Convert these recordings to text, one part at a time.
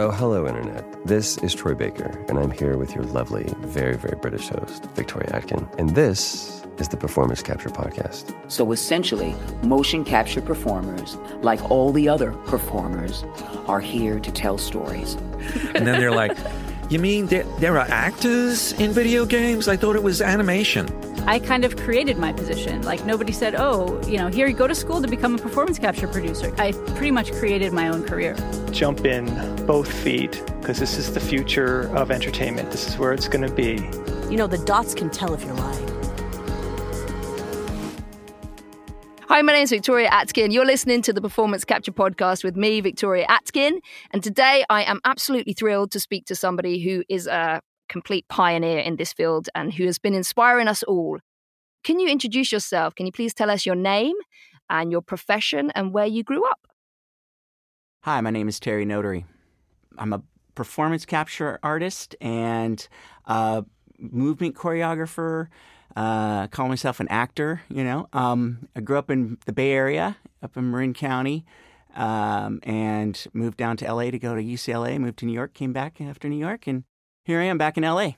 Oh, hello, Internet. This is Troy Baker, and I'm here with your lovely, very, very British host, Victoria Atkin. And this is the Performance Capture Podcast. So essentially, motion capture performers, like all the other performers, are here to tell stories. and then they're like, You mean there, there are actors in video games? I thought it was animation. I kind of created my position. Like nobody said, "Oh, you know, here you go to school to become a performance capture producer." I pretty much created my own career. Jump in both feet because this is the future of entertainment. This is where it's going to be. You know, the dots can tell if you're lying. Hi, my name is Victoria Atkin. You're listening to the Performance Capture Podcast with me, Victoria Atkin. And today I am absolutely thrilled to speak to somebody who is a complete pioneer in this field and who has been inspiring us all. Can you introduce yourself? Can you please tell us your name and your profession and where you grew up? Hi, my name is Terry Notary. I'm a performance capture artist and a movement choreographer. Uh, call myself an actor, you know. Um, I grew up in the Bay Area, up in Marin County, um, and moved down to LA to go to UCLA. Moved to New York, came back after New York, and here I am back in LA.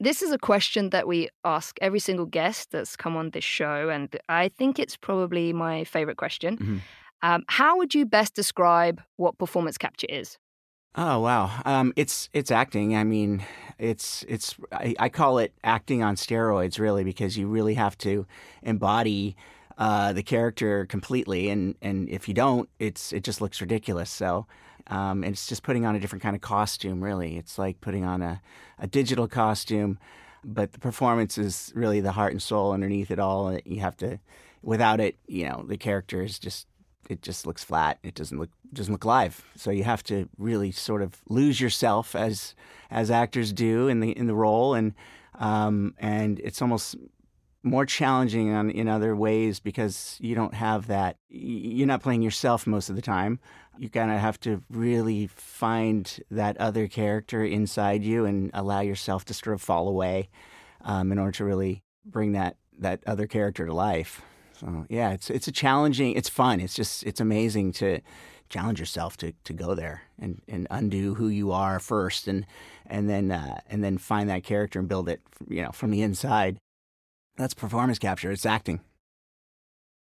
This is a question that we ask every single guest that's come on this show, and I think it's probably my favorite question. Mm-hmm. Um, how would you best describe what performance capture is? Oh wow, um, it's it's acting. I mean, it's it's I, I, call it acting on steroids, really, because you really have to embody uh, the character completely, and and if you don't, it's it just looks ridiculous. So um, and it's just putting on a different kind of costume, really. It's like putting on a, a digital costume, but the performance is really the heart and soul underneath it all. You have to, without it, you know, the character is just, it just looks flat. It doesn't look doesn't look live. So you have to really sort of lose yourself as as actors do in the in the role, and um, and it's almost more challenging on, in other ways because you don't have that. You're not playing yourself most of the time. You kind of have to really find that other character inside you and allow yourself to sort of fall away um, in order to really bring that that other character to life. So yeah, it's it's a challenging. It's fun. It's just it's amazing to challenge yourself to, to go there and, and undo who you are first and and then uh, and then find that character and build it you know from the inside. That's performance capture. It's acting.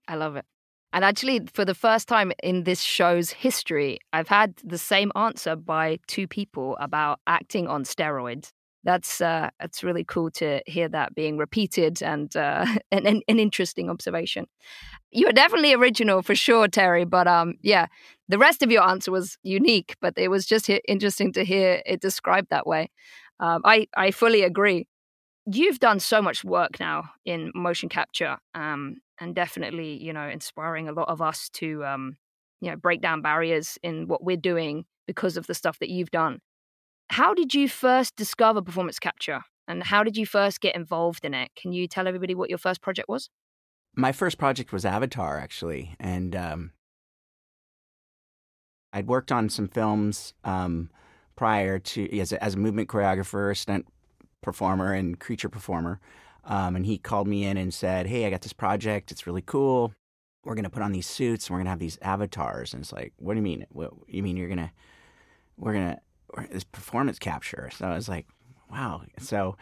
I love it. And actually, for the first time in this show's history, I've had the same answer by two people about acting on steroids. That's uh, that's really cool to hear that being repeated and uh, an, an, an interesting observation. You are definitely original for sure, Terry. But um, yeah, the rest of your answer was unique. But it was just interesting to hear it described that way. Um, I I fully agree you've done so much work now in motion capture um, and definitely you know inspiring a lot of us to um, you know break down barriers in what we're doing because of the stuff that you've done how did you first discover performance capture and how did you first get involved in it can you tell everybody what your first project was my first project was avatar actually and um, i'd worked on some films um, prior to as a, as a movement choreographer stunt performer and creature performer. Um, and he called me in and said, Hey, I got this project. It's really cool. We're going to put on these suits and we're going to have these avatars. And it's like, What do you mean? What, you mean you're going to, we're going to, this performance capture. So I was like, Wow. So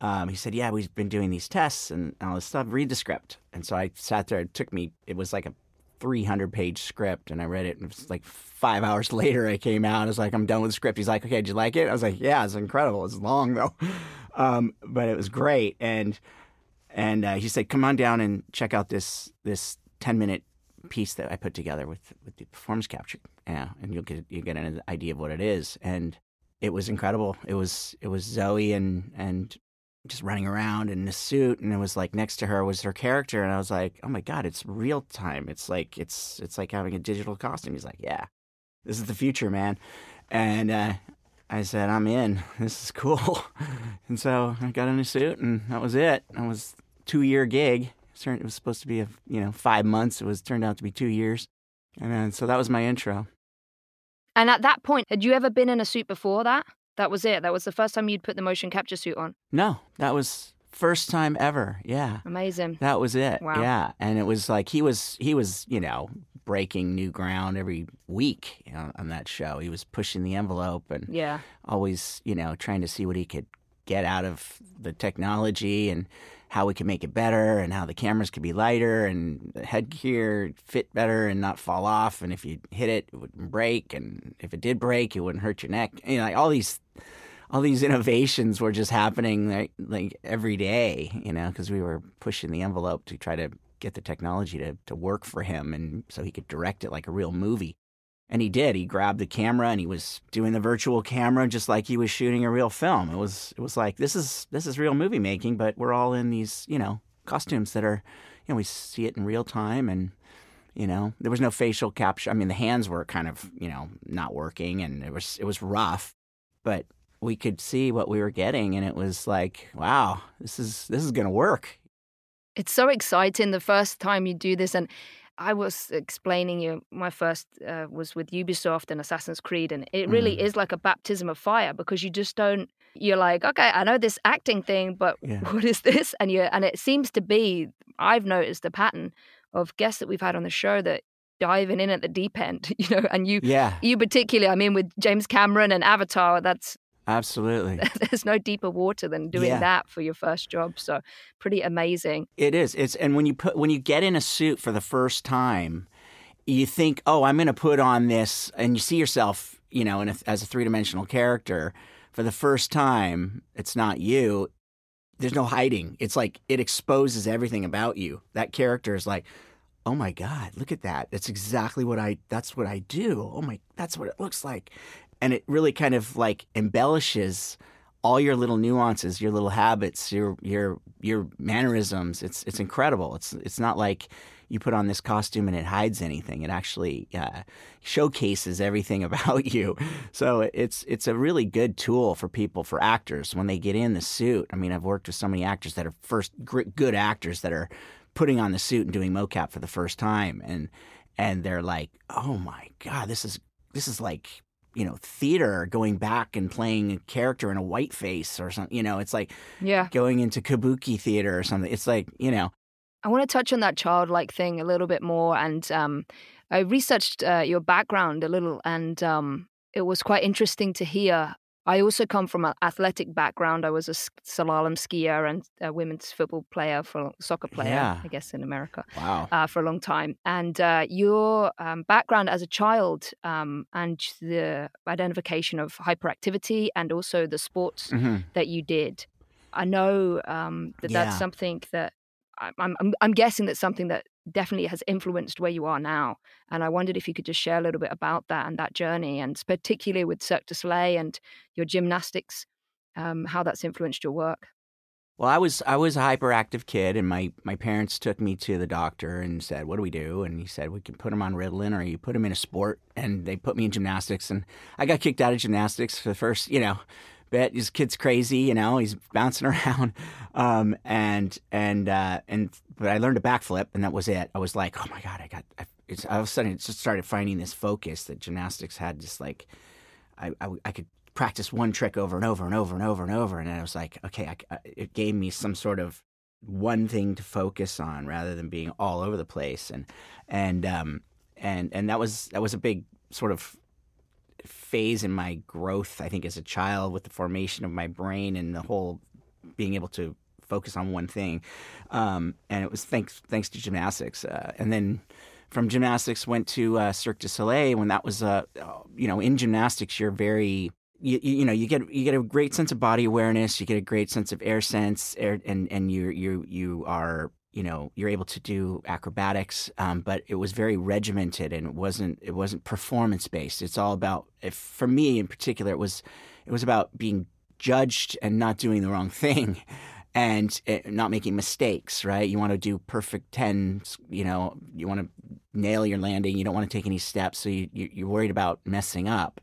um, he said, Yeah, we've been doing these tests and all this stuff. Read the script. And so I sat there. It took me, it was like a 300 page script and I read it and it was like five hours later I came out. I was like, I'm done with the script. He's like, okay, did you like it? I was like, yeah, it's incredible. It's long though. Um, but it was great. And, and uh, he said, come on down and check out this, this 10 minute piece that I put together with, with the performance capture. Yeah. And you'll get, you get an idea of what it is. And it was incredible. It was, it was Zoe and, and just running around in a suit and it was like next to her was her character and I was like, "Oh my god, it's real time. It's like it's it's like having a digital costume." He's like, "Yeah. This is the future, man." And uh, I said, "I'm in. This is cool." and so I got in a suit and that was it. It was 2-year gig. It was supposed to be a, you know, 5 months. It was turned out to be 2 years. And then, so that was my intro. And at that point, had you ever been in a suit before that? That was it. That was the first time you'd put the motion capture suit on. No, that was First time ever. Yeah. Amazing. That was it. Wow. Yeah. And it was like he was he was, you know, breaking new ground every week you know, on that show. He was pushing the envelope and Yeah. always, you know, trying to see what he could get out of the technology and how we could make it better and how the cameras could be lighter and the headgear fit better and not fall off and if you hit it it wouldn't break and if it did break it wouldn't hurt your neck. You know, like all these all these innovations were just happening like, like every day, you know, because we were pushing the envelope to try to get the technology to, to work for him and so he could direct it like a real movie. And he did. He grabbed the camera and he was doing the virtual camera just like he was shooting a real film. It was it was like this is this is real movie making, but we're all in these, you know, costumes that are you know, we see it in real time and you know, there was no facial capture. I mean, the hands were kind of, you know, not working and it was it was rough, but we could see what we were getting and it was like, wow, this is this is going to work. It's so exciting the first time you do this. And I was explaining you, my first uh, was with Ubisoft and Assassin's Creed. And it really Mm. is like a baptism of fire because you just don't, you're like, okay, I know this acting thing, but Yeah. what is this? And you and it seems to be, I've noticed a pattern of guests that we've had on the show that diving in at the deep end, you know, and you, Yeah, you particularly, I mean, with James Cameron and Avatar, that's absolutely. there's no deeper water than doing Yeah. that for your first job. So pretty amazing. It is. It's and when you put when you get in a suit for the first time, you think, "Oh, I'm going to put on this," and you see yourself, you know, in a, as a three dimensional character for the first time. It's not you. There's no hiding. It's like it exposes everything about you. That character is like, "Oh my god, look at that! That's exactly what I. That's what I do. Oh my, that's what it looks like." And it really kind of like embellishes all your little nuances, your little habits, your your your mannerisms. It's it's incredible. It's it's not like you put on this costume and it hides anything. It actually uh, showcases everything about you. So it's it's a really good tool for people for actors when they get in the suit. I mean, I've worked with so many actors that are first good actors that are putting on the suit and doing mocap for the first time, and and they're like, oh my god, this is this is like you know theater going back and playing a character in a white face or something you know it's like Yeah. going into kabuki theater or something it's like you know I want to touch on that childlike thing a little bit more. And um, I researched uh, your background a little, and um, it was quite interesting to hear. I also come from an athletic background. I was a slalom skier and a women's football player, for soccer player, Yeah. I guess, in America. wow uh, for a long time. And uh, your um, background as a child um, and the identification of hyperactivity and also the sports hmm that you did. I know um, that that's something that I'm, I'm, I'm guessing that's something that definitely has influenced where you are now. And I wondered if you could just share a little bit about that and that journey, and particularly with Cirque du Soleil and your gymnastics, um, how that's influenced your work. well i was i was a hyperactive kid and my my parents took me to the doctor and said what do we do and he said we can put him on ritalin or you put him in a sport and they put me in gymnastics and i got kicked out of gymnastics for the first you know bit. This kid's crazy you know he's bouncing around. Um and and uh and but i learned a backflip and that was it. I was like oh my god i got I, it's all of a sudden it just started finding this focus that gymnastics had just like I, I, I could practice one trick over and over and over and over and over, and I was like, okay, I- it gave me some sort of one thing to focus on rather than being all over the place, and and um and and that was that was a big sort of phase in my growth, I think, as a child with the formation of my brain and the whole being able to focus on one thing, um, and it was thanks thanks to gymnastics, uh, and then from gymnastics went to uh, Cirque du Soleil when that was uh, you know in gymnastics you're very you, you you know you get you get a great sense of body awareness you get a great sense of air sense air, and and you you you are you know you're able to do acrobatics um, but it was very regimented and it wasn't it wasn't performance based it's all about if, for me in particular it was it was about being judged and not doing the wrong thing and uh, not making mistakes right you want to do perfect 10 you know you want to nail your landing you don't want to take any steps so you, you you're worried about messing up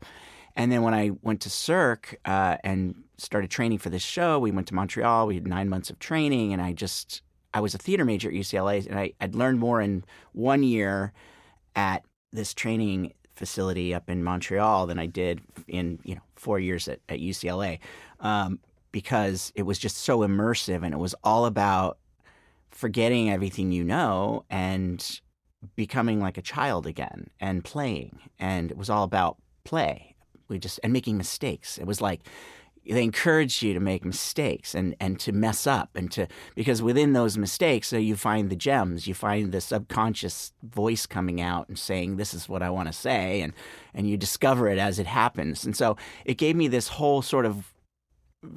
and then when I went to Cirque uh, and started training for this show, we went to Montreal. We had nine months of training, and I just I was a theater major at UCLA, and I, I'd learned more in one year at this training facility up in Montreal than I did in you know four years at, at UCLA. Um, because it was just so immersive and it was all about forgetting everything you know and becoming like a child again and playing and it was all about play we just and making mistakes it was like they encourage you to make mistakes and, and to mess up and to because within those mistakes so you find the gems you find the subconscious voice coming out and saying this is what i want to say and and you discover it as it happens. And so it gave me this whole sort of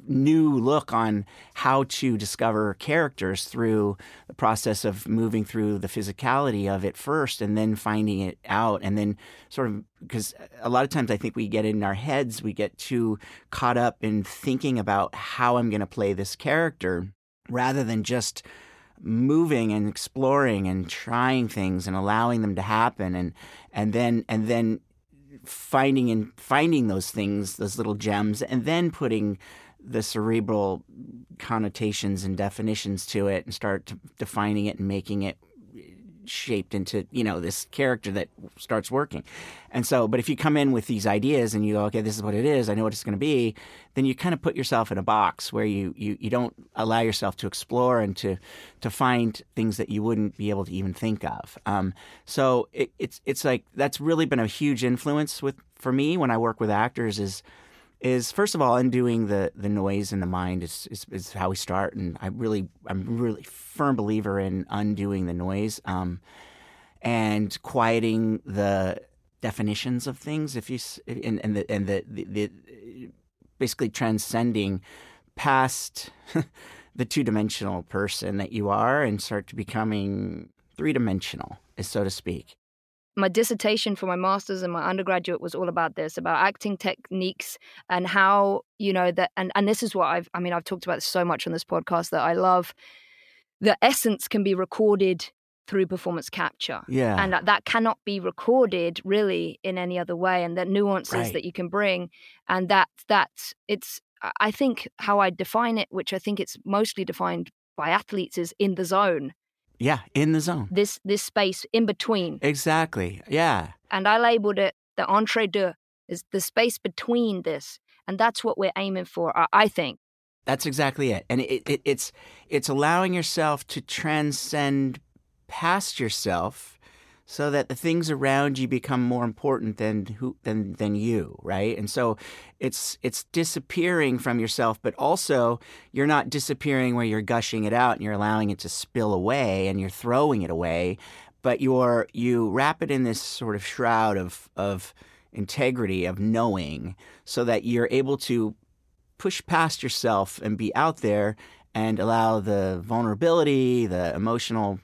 new look on how to discover characters through the process of moving through the physicality of it first and then finding it out and then sort of because a lot of times I think we get in our heads we get too caught up in thinking about how I'm going to play this character rather than just moving and exploring and trying things and allowing them to happen and and then and then finding and finding those things those little gems and then putting the cerebral connotations and definitions to it and start defining it and making it shaped into you know this character that starts working. And so but if you come in with these ideas and you go okay this is what it is. I know what it's going to be then you kind of put yourself in a box where you, you you don't allow yourself to explore and to to find things that you wouldn't be able to even think of. Um, so it, it's it's like that's really been a huge influence with for me when i work with actors is is first of all undoing the the noise in the mind is, is, is how we start. And I really I'm really firm believer in undoing the noise um, and quieting the definitions of things. If you and, and the and the, the, the basically transcending past the two-dimensional person that you are and start to becoming three-dimensional so to speak my dissertation for my master's and my undergraduate was all about this about acting techniques and how you know that and, and this is what i've i mean i've talked about so much on this podcast that i love. The essence can be recorded through performance capture. Yeah. And that, that cannot be recorded really in any other way and the nuances right. that you can bring and that that it's i think how i define it which i think it's mostly defined by athletes is in the zone yeah, in the zone. This this space in between. Exactly. Yeah. And I labeled it the entre deux is the space between this, and that's what we're aiming for. I think. That's exactly it, and it, it, it's it's allowing yourself to transcend past yourself so that the things around you become more important than who than than you right? And so it's it's disappearing from yourself but also you're not disappearing where you're gushing it out and you're allowing it to spill away and you're throwing it away but you're you wrap it in this sort of shroud of of integrity of knowing so that you're able to push past yourself and be out there and allow the vulnerability the emotional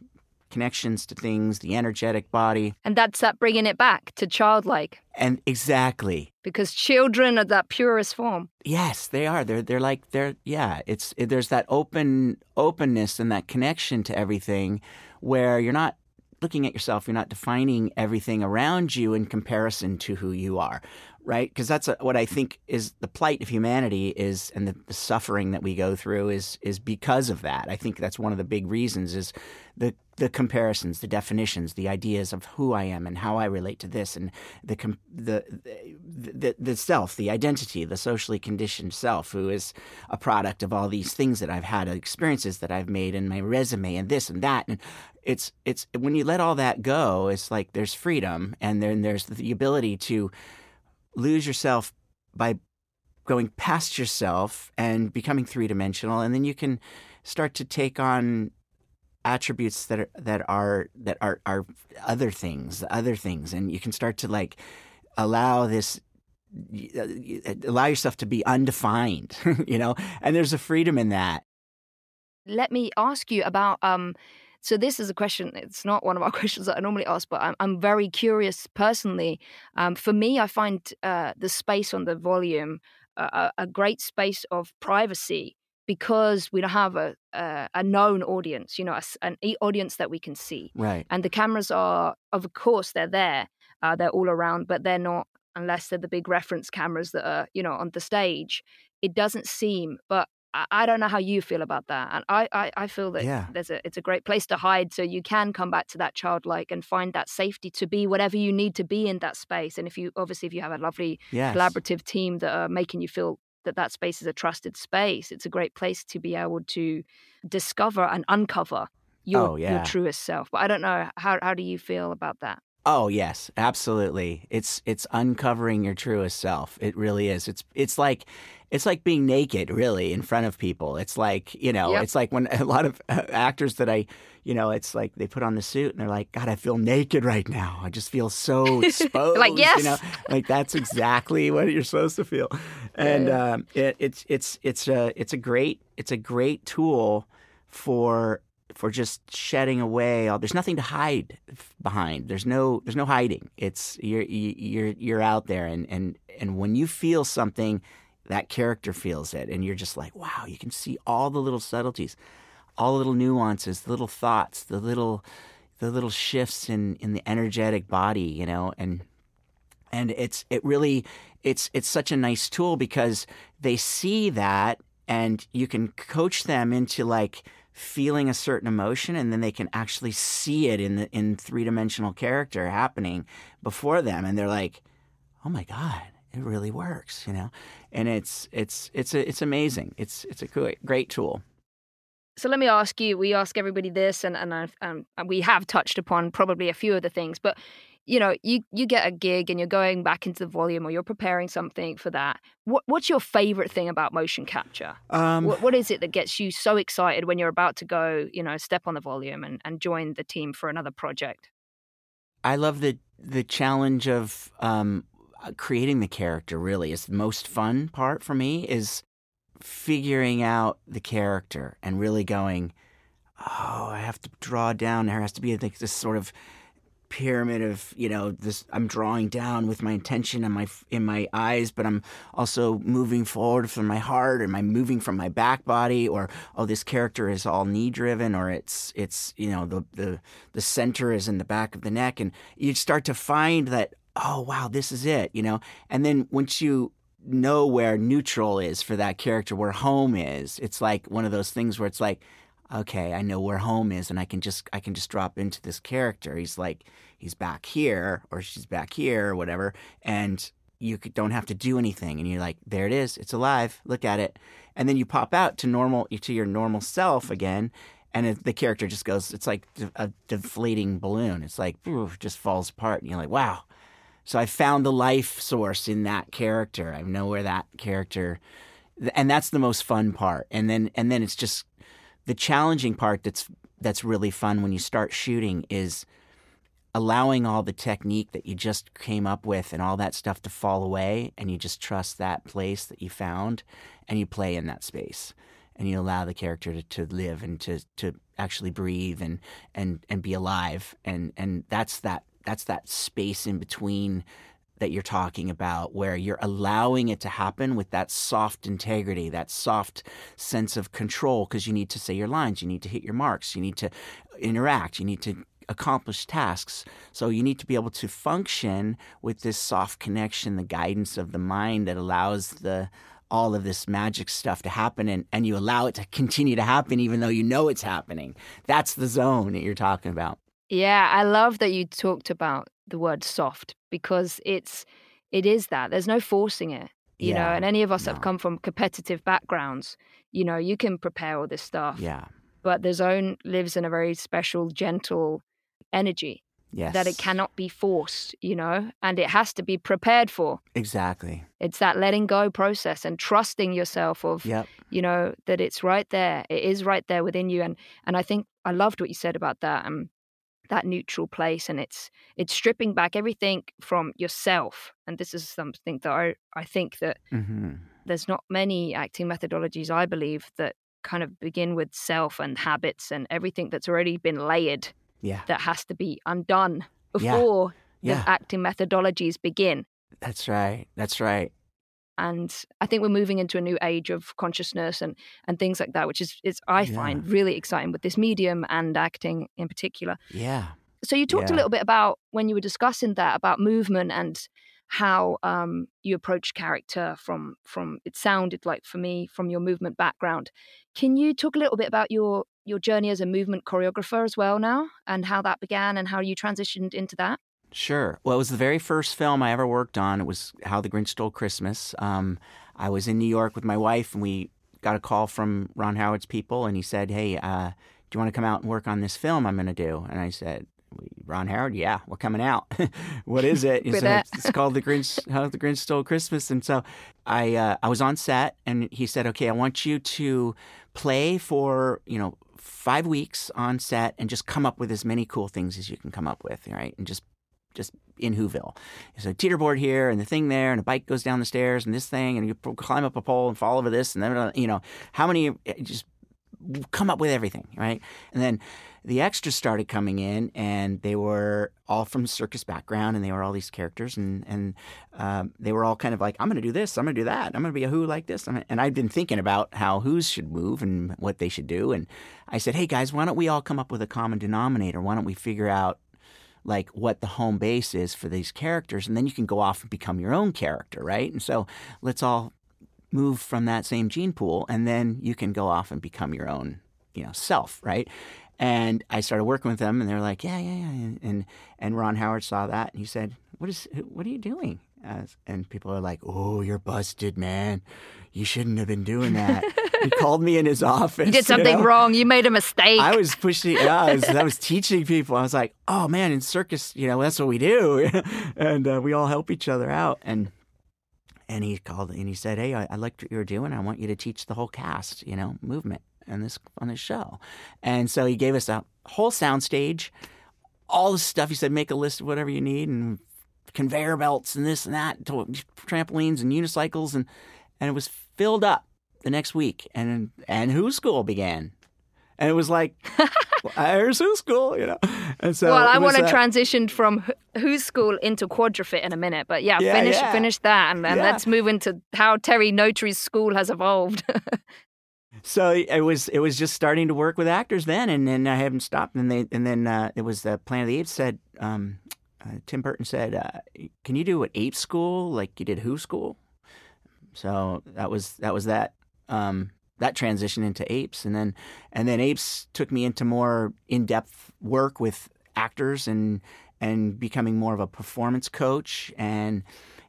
connections to things, the energetic body. And that's that bringing it back to childlike. And exactly. Because children are that purest form. Yes, they are. They're they're like they're yeah, it's it, there's that open openness and that connection to everything where you're not looking at yourself, you're not defining everything around you in comparison to who you are right? Because that's a, what I think is the plight of humanity is, and the, the, suffering that we go through is is because of that. I think that's one of the big reasons is the the comparisons, the definitions, the ideas of who I am and how I relate to this, and the the the, the self, the identity, the socially conditioned self, who is a product of all these things that I've had, experiences that I've made, and my resume, and this and that, and it's it's when you let all that go, it's like there's freedom, and then there's the ability to lose yourself by going past yourself and becoming three dimensional, and then you can start to take on attributes that are that are that are are other things, other things, and you can start to like allow this allow yourself to be undefined, you know, and there's a freedom in that. Let me ask you about um so this is a question. It's not one of our questions that I normally ask, but I'm, I'm very curious personally. Um, for me, I find uh, the space on the volume a, a great space of privacy because we don't have a a, a known audience, you know, a, an audience that we can see. Right. And the cameras are, of course, they're there. Uh, they're all around, but they're not unless they're the big reference cameras that are, you know, on the stage. It doesn't seem, but I don't know how you feel about that, and I, I, I feel that yeah. there's a it's a great place to hide, so you can come back to that childlike and find that safety to be whatever you need to be in that space. And if you obviously if you have a lovely yes. collaborative team that are making you feel that that space is a trusted space. It's a great place to be able to discover and uncover your Oh, yeah. your truest self. But I don't know how how do you feel about that? Oh yes, absolutely. It's it's uncovering your truest self. It really is. It's it's like it's like being naked, really, in front of people. It's like you know, Yep. it's like when a lot of uh, actors that I, you know, it's like they put on the suit and they're like, God, I feel naked right now. I just feel so exposed. like, yes. you know, like that's exactly what you're supposed to feel. And um, it, it's it's it's a it's a great it's a great tool for for just shedding away all there's nothing to hide behind. There's no there's no hiding. It's you're you- you're you're out there and and and when you feel something that character feels it and you're just like wow you can see all the little subtleties all the little nuances the little thoughts the little the little shifts in in the energetic body you know and and it's it really it's it's such a nice tool because they see that and you can coach them into like feeling a certain emotion and then they can actually see it in the in three-dimensional character happening before them and they're like oh my god it really works you know and it's it's it's a, it's amazing it's it's a great, great tool So let me ask you. We ask everybody this, and and I've, um, and we have touched upon probably a few of the things. But you know, you you get a gig and you're going back into the volume, or you're preparing something for that. What what's your favorite thing about motion capture? um what what is it that gets you so excited when you're about to go, you know, step on the volume and and join the team for another project? I love the the challenge of um, uh, creating the character. Really, is the most fun part for me. Is figuring out the character and really going, oh, I have to draw down. There has to be this sort of pyramid of you know this i'm drawing down with my intention in my in my eyes but i'm also moving forward from my heart am i moving from my back body or oh this character is all knee driven or it's it's you know the the the center is in the back of the neck. And you start to find that oh wow this is it you know? And then once you know where neutral is for that character where home is it's like one of those things where it's like okay, I know where home is and I can just I can just drop into this character. He's like he's back here or she's back here or whatever and you don't have to do anything and you're like there it is. It's alive. Look at it. And then you pop out to normal to your normal self again and the character just goes it's like a deflating balloon. It's like phew, just falls apart and you're like, "Wow." So I found the life source in that character. I know where that character and that's the most fun part. And then and then it's just the challenging part that's that's really fun when you start shooting is allowing all the technique that you just came up with and all that stuff to fall away and you just trust that place that you found and you play in that space. And you allow the character to, to live and to, to actually breathe and, and, and be alive. And, and that's that that's that space in between that you're talking about where you're allowing it to happen with that soft integrity, that soft sense of control because you need to say your lines, you need to hit your marks, you need to uh, interact, you need to accomplish tasks. So you need to be able to function with this soft connection, the guidance of the mind that allows the all of this magic stuff to happen and, and you allow it to continue to happen even though you know it's happening. That's the zone that you're talking about. Yeah, I love that you talked about the word soft because it's it is that. There's no forcing it. You know, and any of us no. have come from competitive backgrounds, you know, you can prepare all this stuff. Yeah. But the zone lives in a very special, gentle energy Yes. that it cannot be forced, you know, and it has to be prepared for. Exactly. It's that letting go process and trusting yourself of Yep. you know that it's right there it is right there within you and and i think i loved what you said about that um that neutral place and it's it's stripping back everything from yourself and this is something that i i think that hmm there's not many acting methodologies i believe that kind of begin with self and habits and everything that's already been layered Yeah. that has to be undone Yeah. before Yeah. the acting methodologies begin That's right. That's right. And I think we're moving into a new age of consciousness and and things like that, which is is I Yeah. find really exciting with this medium and acting in particular. Yeah. So you talked a little bit about when you were discussing that about movement and how um, you approach character from from it sounded like for me from your movement background. Can you talk a little bit about your your journey as a movement choreographer as well now and how that began and how you transitioned into that? Sure. Well, it was the very first film I ever worked on. It was How the Grinch Stole Christmas. Um, I was in New York with my wife, and we got a call from Ron Howard's people, and he said, "Hey, uh, do you want to come out and work on this film I'm going to do?" And I said, Ron Howard, yeah, we're coming out. what is it? He said, it's called the Grinch. How the Grinch Stole Christmas. And so I uh, I was on set, and he said, okay, I want you to play for you know five weeks on set and just come up with as many cool things as you can come up with, right? And just just in Whoville. There's a teeterboard here and the thing there, and a bike goes down the stairs and this thing, and you climb up a pole and fall over this, and then you know how many just come up with everything, right? And then the extras started coming in, and they were all from circus background, and they were all these characters, and and um, they were all kind of like, I'm going to do this, I'm going to do that, I'm going to be a Who like this, and I'd been thinking about how Who's should move and what they should do, and I said, hey guys, why don't we all come up with a common denominator? Why don't we figure out like what the home base is for these characters, and then you can go off and become your own character, right? And so let's all move from that same gene pool, and then you can go off and become your own, you know, self, right? And I started working with them, and they were like, "Yeah, yeah, yeah." And and Ron Howard saw that, and he said, "What is? What are you doing?" And people are like, "Oh, you're busted, man. You shouldn't have been doing that." he called me in his office. You did something you know? wrong. You made a mistake. I was pushing. Yeah, I was, I was teaching people. I was like, "Oh man, in circus, you know, that's what we do," and uh, we all help each other out. And and he called and he said, "Hey, I, I like what you're doing. I want you to teach the whole cast, you know, movement on this on this show." And so he gave us a whole soundstage, all the stuff. He said, "Make a list of whatever you need and conveyor belts and this and that, trampolines and unicycles, and and it was filled up the next week. And and Who School began, and it was like." Here's Who School, you know. And so well, I want to uh, transition from Who's School into Quadrifit in a minute, but yeah, Yeah, finish yeah. finish that, and then Yeah. let's move into how Terry Notary's school has evolved. So it was it was just starting to work with actors then, and then I haven't stopped. And they and then uh, it was the Planet of the Apes said um, uh, Tim Burton said, uh, "Can you do an ape school like you did Who School?" So that was that was that um, that transition into apes, and then and then apes took me into more in depth work with actors and and becoming more of a performance coach and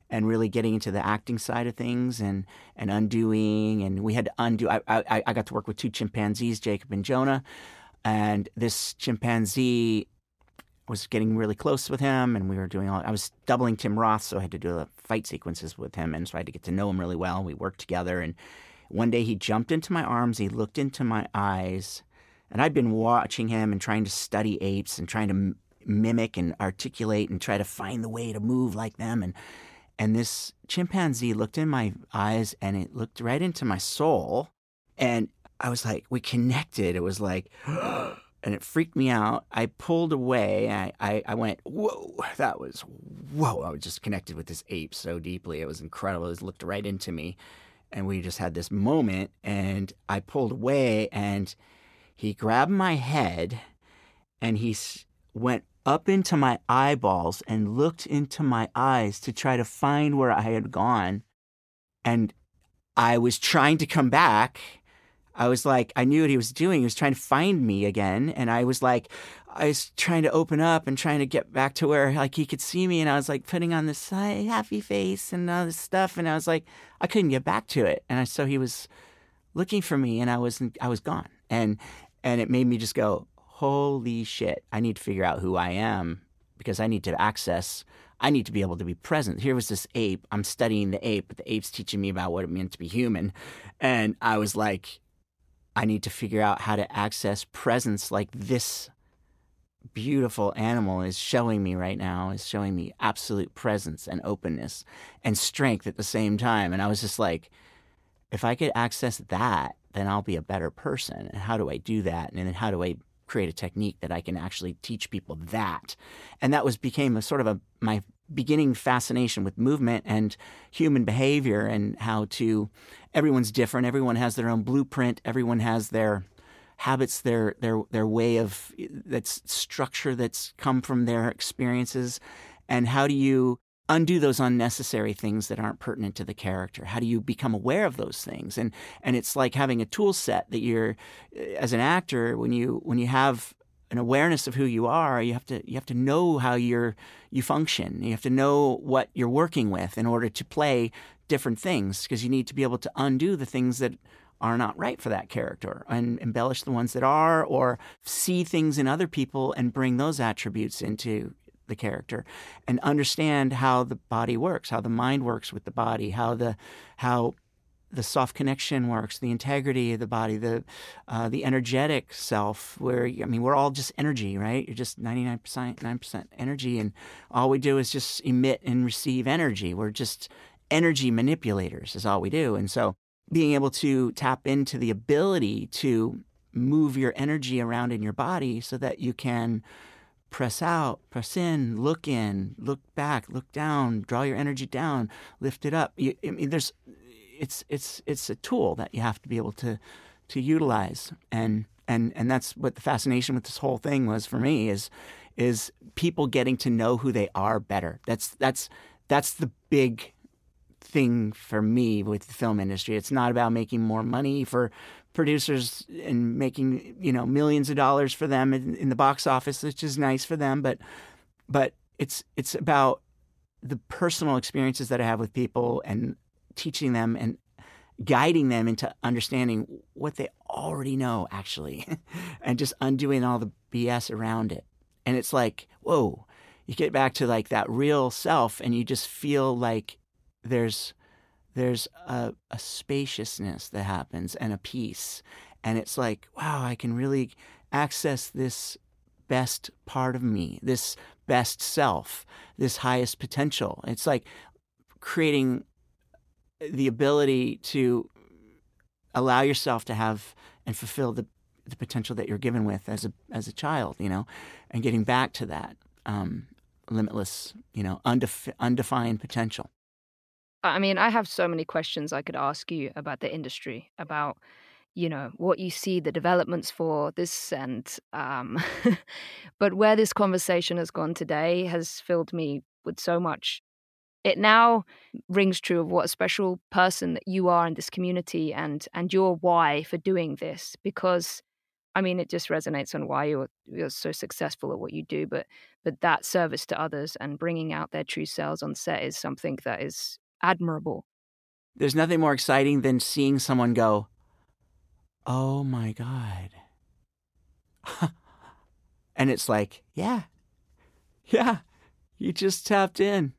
and really getting into the acting side of things and and undoing. And we had to undo I, I I got to work with two chimpanzees Jacob and Jonah. And this chimpanzee was getting really close with him and we were doing all I was doubling Tim Roth so I had to do the fight sequences with him. And so I had to get to know him really well. We worked together and one day he jumped into my arms he looked into my eyes and I'd been watching him and trying to study apes and trying to m- mimic and articulate and try to find the way to move like them and and this chimpanzee looked in my eyes and it looked right into my soul and I was like we connected. It was like and it freaked me out. I pulled away. I, I, I went whoa. That was whoa. I was just connected with this ape so deeply. It was incredible. It looked right into me and we just had this moment and I pulled away and he grabbed my head and he went up into my eyeballs and looked into my eyes to try to find where I had gone. And I was trying to come back. I was like, I knew what he was doing. He was trying to find me again. And I was like, I was trying to open up and trying to get back to where like he could see me. And I was like putting on this happy face and all this stuff. And I was like, I couldn't get back to it. And I, so he was looking for me and I was, I was gone. And, and it made me just go, holy shit, I need to figure out who I am because I need to access, I need to be able to be present. Here was this ape. I'm studying the ape, but the ape's teaching me about what it meant to be human. And I was like, I need to figure out how to access presence like this beautiful animal is showing me right now, is showing me absolute presence and openness and strength at the same time. And I was just like, if I could access that, then I'll be a better person. And how do I do that? And then how do I create a technique that I can actually teach people that? And that was became a sort of a my beginning fascination with movement and human behavior and how to everyone's different. Everyone has their own blueprint. Everyone has their habits, their their their way of that's structure that's come from their experiences. And how do you undo those unnecessary things that aren't pertinent to the character? How do you become aware of those things? And and it's like having a tool set that you're as an actor when you when you have an awareness of who you are, you have to you have to know how you're you function. You have to know what you're working with in order to play different things because you need to be able to undo the things that are not right for that character and embellish the ones that are or see things in other people and bring those attributes into the character and understand how the body works, how the mind works with the body, how the how the soft connection works, the integrity of the body, the uh, the energetic self. Where I mean, we're all just energy, right? You're just ninety nine percent nine percent energy, and all we do is just emit and receive energy. We're just energy manipulators, is all we do. And so, being able to tap into the ability to move your energy around in your body so that you can press out, press in, look in, look back, look down, draw your energy down, lift it up. You, I mean, there's it's it's it's a tool that you have to be able to to utilize. And and and that's what the fascination with this whole thing was for me is is people getting to know who they are better. That's that's that's the big thing for me with the film industry. It's not about making more money for producers and making you know millions of dollars for them in, in the box office which is nice for them. But but it's it's about the personal experiences that I have with people and teaching them and guiding them into understanding what they already know, actually, and just undoing all the BS around it. And it's like, whoa, you get back to like that real self, and you just feel like there's there's a, a spaciousness that happens and a peace, and it's like, wow, I can really access this best part of me, this best self, this highest potential. It's like creating the ability to allow yourself to have and fulfill the, the potential that you're given with as a as a child, you know, and getting back to that um, limitless, you know, undef- undefined potential. I mean, I have so many questions I could ask you about the industry, about you know what you see the developments for this, and um, but where this conversation has gone today has filled me with so much it now rings true of what a special person that you are in this community and and your why for doing this because I mean it just resonates on why you're you're so successful at what you do but but that service to others and bringing out their true selves on set is something that is admirable. There's nothing more exciting than seeing someone go, "Oh my god." and it's like, "Yeah. Yeah. You just tapped in."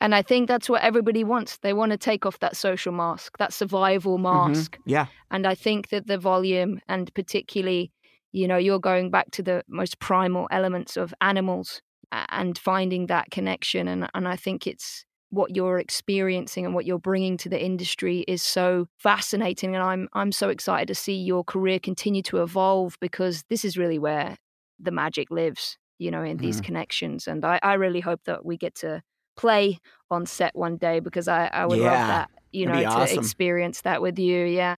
And I think that's what everybody wants. They want to take off that social mask, that survival Mm-hmm. mask. Yeah. And I think that the volume, and particularly, you know, you're going back to the most primal elements of animals and finding that connection. And, and I think it's what you're experiencing and what you're bringing to the industry is so fascinating. And I'm, I'm so excited to see your career continue to evolve because this is really where the magic lives, you know, in these Mhm. connections. And I, I really hope that we get to play on set one day because I, I would love that, you know, that'd be to awesome. experience that with you. Yeah.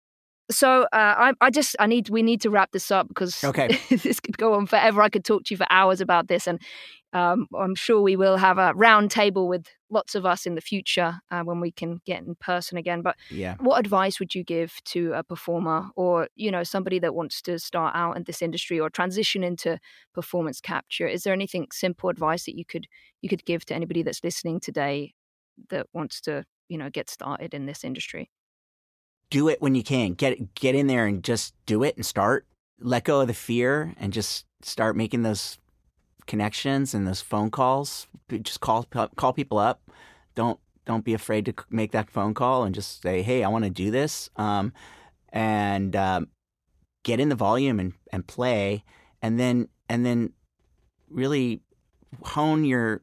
So uh, I, I just I need we need to wrap this up because Okay. this could go on forever. I could talk to you for hours about this, and um, I'm sure we will have a round table with lots of us in the future uh, when we can get in person again. But Yeah. what advice would you give to a performer or you know somebody that wants to start out in this industry or transition into performance capture? Is there anything simple advice that you could you could give to anybody that's listening today that wants to you know get started in this industry? Do it when you can. Get get in there and just do it and start. Let go of the fear and just start making those connections and those phone calls. Just call call people up. Don't don't be afraid to make that phone call and just say, "Hey, I want to do this." Um, and um, get in the volume and, and play, and then and then really hone your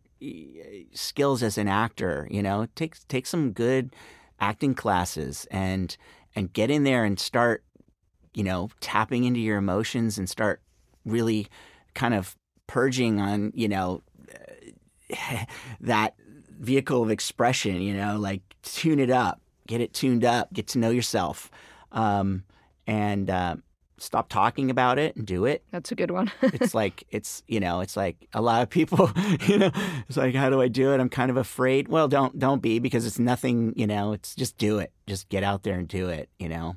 skills as an actor. You know, take take some good acting classes and and get in there and start, you know, tapping into your emotions and start really kind of purging on, you know, that vehicle of expression, you know, like tune it up, get it tuned up, get to know yourself, um, and uh, stop talking about it and do it. That's a good one. It's like it's you know it's like a lot of people you know it's like how do I do it? I'm kind of afraid. Well, don't don't be because it's nothing. You know, it's just do it. Just get out there and do it. You know.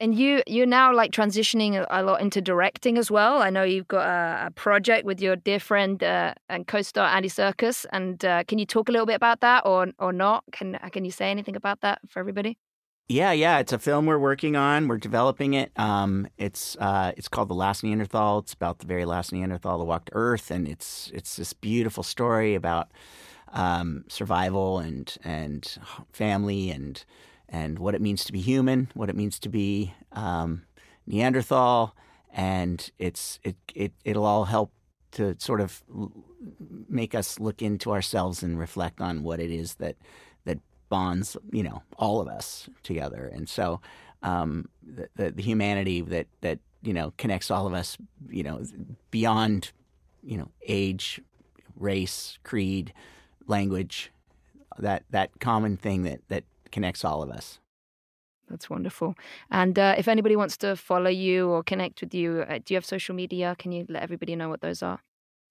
And you you're now like transitioning a, lot into directing as well. I know you've got a, a project with your dear friend uh, and co-star Andy Serkis And uh, can you talk a little bit about that, or or not? Can can you say anything about that for everybody? Yeah, yeah, it's a film we're working on. We're developing it. Um, it's uh, it's called The Last Neanderthal. It's about the very last Neanderthal that walked Earth, and it's it's this beautiful story about um, survival and and family and and what it means to be human, what it means to be um, Neanderthal, and it's it it it'll all help to sort of make us look into ourselves and reflect on what it is that that bonds you know all of us together, and so um, the, the, the humanity that that you know connects all of us, you know, beyond you know age, race, creed, language, that that common thing that that connects all of us. That's wonderful. And uh, if anybody wants to follow you or connect with you, uh, do you have social media? Can you let everybody know what those are?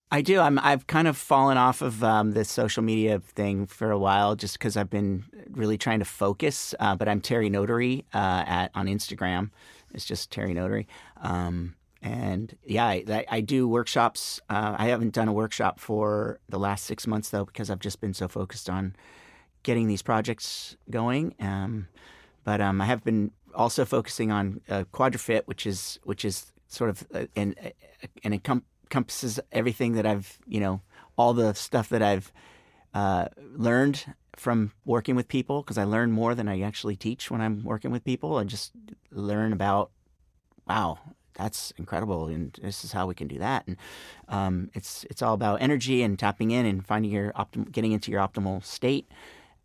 I do. I'm. I've kind of fallen off of um, this social media thing for a while, just because I've been really trying to focus. Uh, but I'm Terry Notary uh, at on Instagram. It's just Terry Notary. Um, and yeah, I, I do workshops. Uh, I haven't done a workshop for the last six months though, because I've just been so focused on getting these projects going. Um, but um, I have been also focusing on uh, which is which is sort of an and and it encompasses everything that I've you know all the stuff that I've uh, learned from working with people because I learn more than I actually teach when I'm working with people. I just learn about wow, that's incredible, and this is how we can do that. And um, it's it's all about energy and tapping in and finding your optim- getting into your optimal state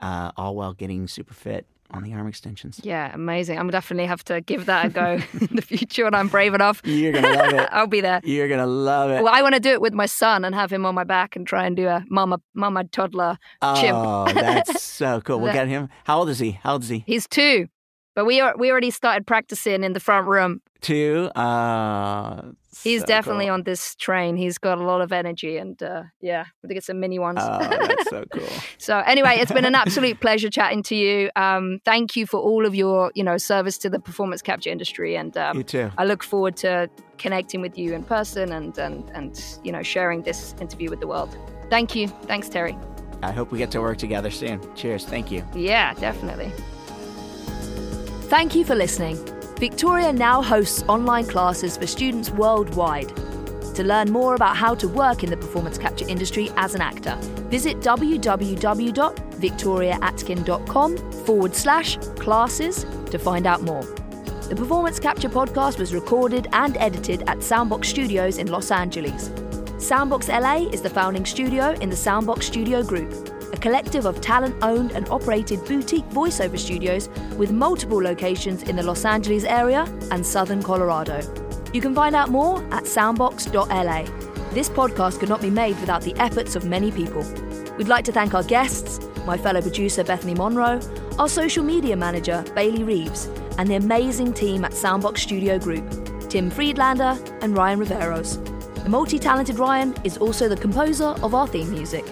uh, all while getting super fit on the arm extensions. Yeah, amazing. I'm definitely have to give that a go in the future when I'm brave enough. You're gonna love it. I'll be there. You're gonna love it. Well, I want to do it with my son and have him on my back and try and do a mama mama toddler chimp. Oh, that's so cool. We'll get him. How old is he? How old is he? He's two, but we are, we already started practicing in the front room. Two. Uh, He's so definitely cool. on this train. He's got a lot of energy, and uh, yeah, I think it's some mini ones. Oh, that's so cool. so anyway, it's been an absolute pleasure chatting to you. Um, thank you for all of your you know service to the performance capture industry, and um, You too. I look forward to connecting with you in person and and and you know sharing this interview with the world. Thank you. Thanks, Terry. I hope we get to work together soon. Cheers. Thank you. Yeah, definitely. Thank you for listening. Victoria now hosts online classes for students worldwide. To learn more about how to work in the performance capture industry as an actor, visit www.victoriaatkin.com forward slash classes to find out more. The Performance Capture podcast was recorded and edited at Soundbox Studios in Los Angeles. Soundbox LA is the founding studio in the Soundbox Studio Group, a collective of talent owned and operated boutique voiceover studios with multiple locations in the Los Angeles area and southern Colorado. You can find out more at soundbox.la. This podcast could not be made without the efforts of many people. We'd like to thank our guests, my fellow producer Bethany Monroe, our social media manager Bailey Reeves, and the amazing team at Soundbox Studio Group, Tim Friedlander and Ryan Riveros. The multi talented Ryan is also the composer of our theme music.